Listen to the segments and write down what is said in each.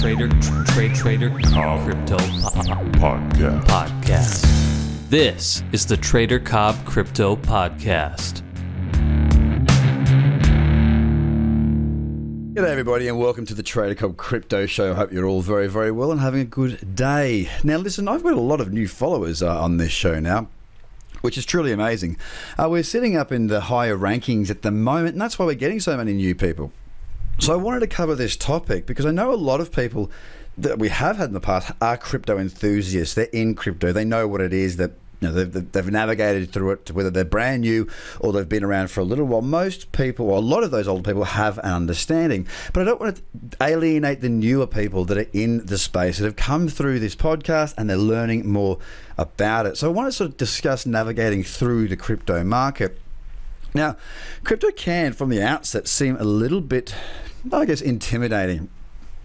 Trader, trade, trader, crypto Podcast. podcast. This is the Trader Cobb Crypto Podcast. G'day, everybody, and welcome to the Trader Cobb Crypto Show. I hope you're all very, very well and having a good day. Now, listen, I've got a lot of new followers uh, on this show now. Which is truly amazing. Uh, we're sitting up in the higher rankings at the moment, and that's why we're getting so many new people. So, I wanted to cover this topic because I know a lot of people that we have had in the past are crypto enthusiasts. They're in crypto, they know what it is, that you know, they've, they've navigated through it, whether they're brand new or they've been around for a little while. Most people, or a lot of those old people, have an understanding. But I don't want to alienate the newer people that are in the space that have come through this podcast and they're learning more about it. So I want to sort of discuss navigating through the crypto market. Now, crypto can, from the outset, seem a little bit, I guess, intimidating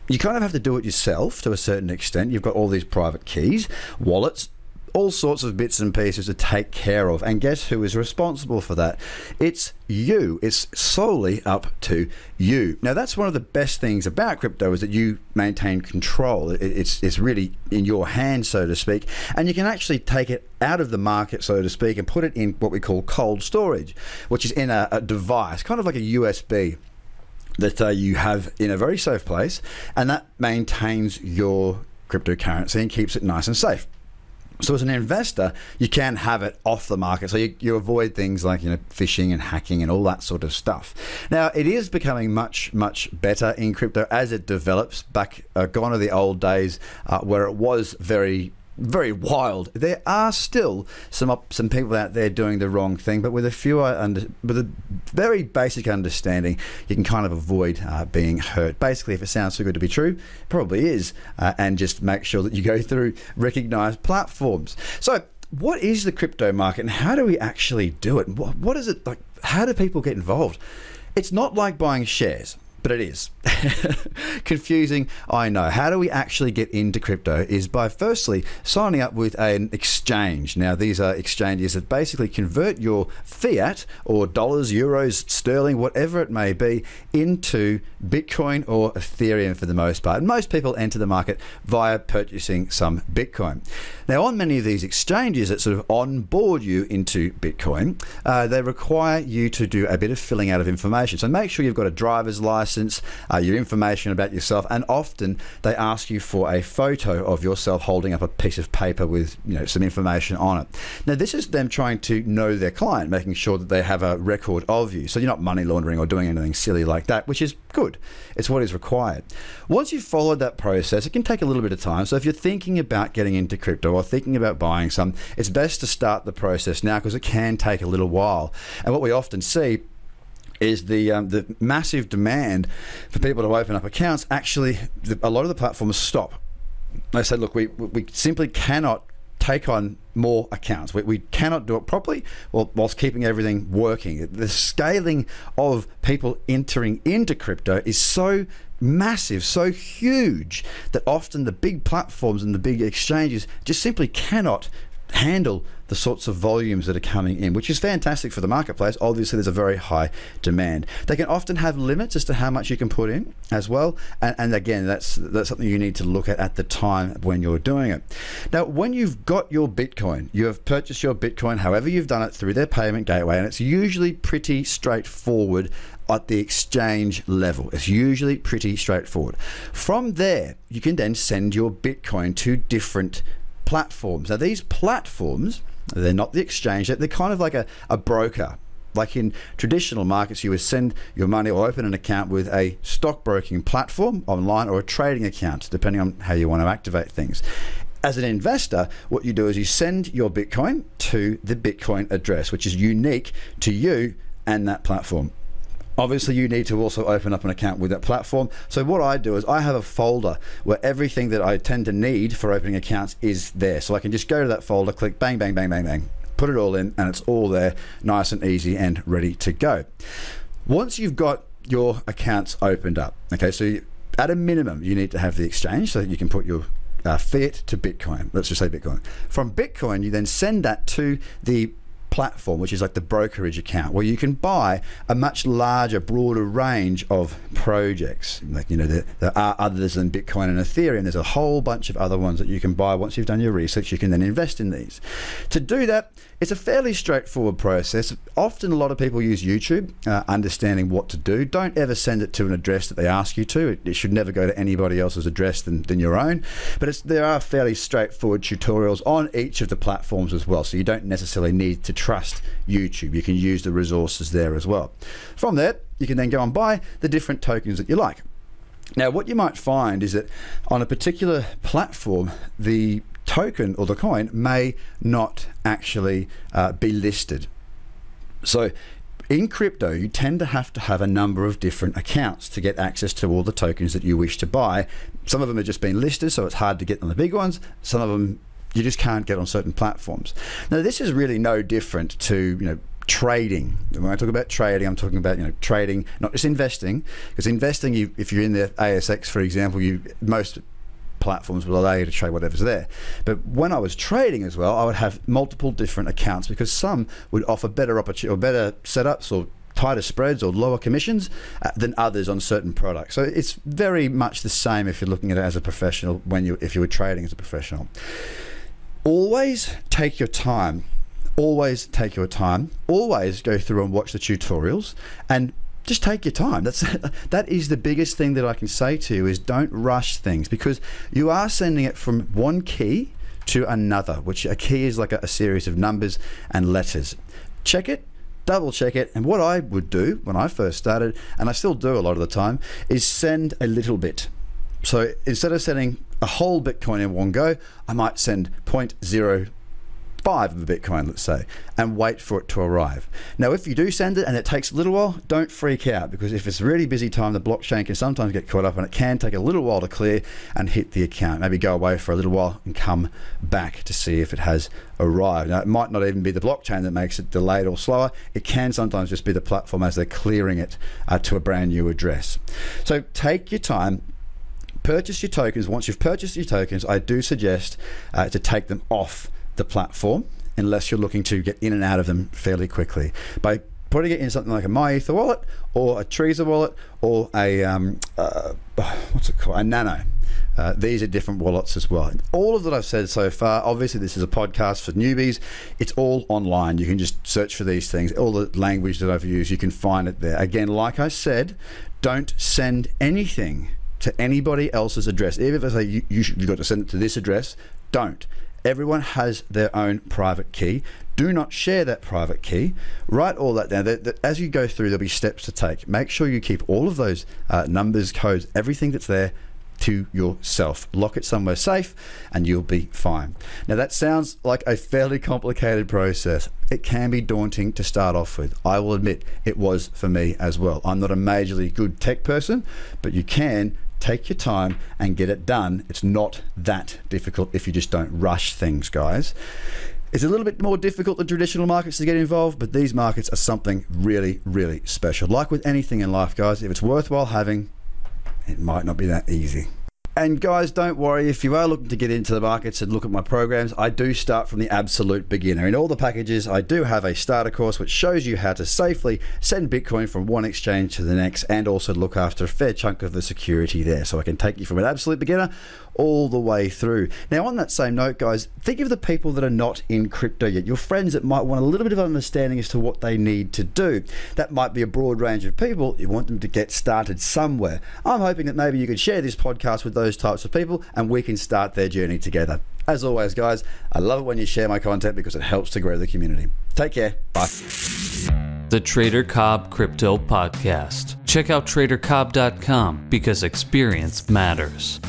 you kind of have to do it yourself to a certain extent. You've got all these private keys, wallets, all sorts of bits and pieces to take care of. And guess who is responsible for that? It's you. It's solely up to you. Now, that's one of the best things about crypto is that you maintain control. It's, it's really in your hands, so to speak. And you can actually take it out of the market, so to speak, and put it in what we call cold storage, which is in a, a device, kind of like a USB that uh, you have in a very safe place, and that maintains your cryptocurrency and keeps it nice and safe. So, as an investor, you can have it off the market, so you, you avoid things like you know phishing and hacking and all that sort of stuff. Now, it is becoming much much better in crypto as it develops. Back uh, gone are the old days uh, where it was very very wild. There are still some up, some people out there doing the wrong thing, but with a few under, with a very basic understanding, you can kind of avoid uh, being hurt. Basically, if it sounds too good to be true, it probably is, uh, and just make sure that you go through recognized platforms. So. What is the crypto market and how do we actually do it? What, what is it like? How do people get involved? It's not like buying shares but it is. Confusing, I know. How do we actually get into crypto is by firstly signing up with an exchange. Now, these are exchanges that basically convert your fiat or dollars, euros, sterling, whatever it may be, into Bitcoin or Ethereum for the most part. And most people enter the market via purchasing some Bitcoin. Now, on many of these exchanges that sort of onboard you into Bitcoin, uh, they require you to do a bit of filling out of information. So make sure you've got a driver's license, uh, your information about yourself, and often they ask you for a photo of yourself holding up a piece of paper with you know some information on it. Now, this is them trying to know their client, making sure that they have a record of you. So you're not money laundering or doing anything silly like that, which is good. It's what is required. Once you've followed that process, it can take a little bit of time. So if you're thinking about getting into crypto or thinking about buying some, it's best to start the process now because it can take a little while. And what we often see is the um, the massive demand for people to open up accounts. Actually, the, a lot of the platforms stop. They say, look, we we simply cannot take on more accounts. We, we cannot do it properly whilst keeping everything working. The scaling of people entering into crypto is so massive, so huge that often the big platforms and the big exchanges just simply cannot handle the sorts of volumes that are coming in, which is fantastic for the marketplace. Obviously, there's a very high demand. They can often have limits as to how much you can put in as well, and, and again, that's that's something you need to look at at the time when you're doing it. Now, when you've got your Bitcoin, you have purchased your Bitcoin, however you've done it through their payment gateway, and it's usually pretty straightforward at the exchange level. It's usually pretty straightforward. From there, you can then send your Bitcoin to different platforms. Now, these platforms, they're not the exchange, they're kind of like a, a broker. Like in traditional markets, you would send your money or open an account with a stockbroking platform online or a trading account, depending on how you want to activate things. As an investor, what you do is you send your Bitcoin to the Bitcoin address, which is unique to you and that platform. Obviously, you need to also open up an account with that platform. So, what I do is I have a folder where everything that I tend to need for opening accounts is there. So, I can just go to that folder, click bang, bang, bang, bang, bang, put it all in, and it's all there, nice and easy and ready to go. Once you've got your accounts opened up, okay, so you, at a minimum, you need to have the exchange so that you can put your uh, fiat to Bitcoin. Let's just say Bitcoin. From Bitcoin, you then send that to the platform, which is like the brokerage account, where you can buy a much larger, broader range of projects. Like, you know, there, there are others than Bitcoin and Ethereum. There's a whole bunch of other ones that you can buy once you've done your research. You can then invest in these. To do that, it's a fairly straightforward process. Often, a lot of people use YouTube, uh, understanding what to do. Don't ever send it to an address that they ask you to. It, it should never go to anybody else's address than, than your own. But there are fairly straightforward tutorials on each of the platforms as well. So you don't necessarily need to trust YouTube. You can use the resources there as well. From there, you can then go and buy the different tokens that you like. Now, what you might find is that on a particular platform, the token or the coin may not actually uh, be listed. So, in crypto, you tend to have to have a number of different accounts to get access to all the tokens that you wish to buy. Some of them have just been listed, so it's hard to get on the big ones. Some of them you just can't get on certain platforms. Now, this is really no different to you know trading. When I talk about trading, I'm talking about you know trading, not just investing. Because investing, you, if you're in the ASX, for example, you most platforms will allow you to trade whatever's there. But when I was trading as well, I would have multiple different accounts because some would offer better opportunity or better setups or tighter spreads or lower commissions uh, than others on certain products. So it's very much the same if you're looking at it as a professional when you if you were trading as a professional. Always take your time. Always take your time. Always go through and watch the tutorials and just take your time. That's that is the biggest thing that I can say to you is don't rush things because you are sending it from one key to another, which a key is like a, a series of numbers and letters. Check it, double check it, and what I would do when I first started, and I still do a lot of the time, is send a little bit. So instead of sending a whole Bitcoin in one go, I might send 0.05 of a Bitcoin, let's say, and wait for it to arrive. Now, if you do send it and it takes a little while, don't freak out because if it's a really busy time, the blockchain can sometimes get caught up and it can take a little while to clear and hit the account. Maybe go away for a little while and come back to see if it has arrived. Now, it might not even be the blockchain that makes it delayed or slower. It can sometimes just be the platform as they're clearing it uh, to a brand new address. So take your time purchase your tokens. Once you've purchased your tokens, I do suggest uh, to take them off the platform unless you're looking to get in and out of them fairly quickly. By putting it in something like a MyEther wallet or a Trezor wallet or a um, uh, what's it called a Nano. Uh, these are different wallets as well. All of that I've said so far, obviously, this is a podcast for newbies. It's all online. You can just search for these things. All the language that I've used, you can find it there. Again, like I said, don't send anything to anybody else's address. Even if I say you, you should, you've got to send it to this address, don't. Everyone has their own private key. Do not share that private key. Write all that down. As you go through, there'll be steps to take. Make sure you keep all of those uh, numbers, codes, everything that's there to yourself. Lock it somewhere safe and you'll be fine. Now, that sounds like a fairly complicated process. It can be daunting to start off with. I will admit it was for me as well. I'm not a majorly good tech person, but you can Take your time and get it done. It's not that difficult if you just don't rush things, guys. It's a little bit more difficult than traditional markets to get involved, but these markets are something really, really special. Like with anything in life, guys, if it's worthwhile having, it might not be that easy. And guys, don't worry if you are looking to get into the markets and look at my programs. I do start from the absolute beginner. In all the packages, I do have a starter course which shows you how to safely send Bitcoin from one exchange to the next and also look after a fair chunk of the security there. So I can take you from an absolute beginner all the way through. Now, on that same note, guys, think of the people that are not in crypto yet, your friends that might want a little bit of understanding as to what they need to do. That might be a broad range of people. You want them to get started somewhere. I'm hoping that maybe you could share this podcast with those types of people and we can start their journey together. As always, guys, I love it when you share my content because it helps to grow the community. Take care. Bye. The Trader Cobb Crypto Podcast. Check out tradercobb.com because experience matters.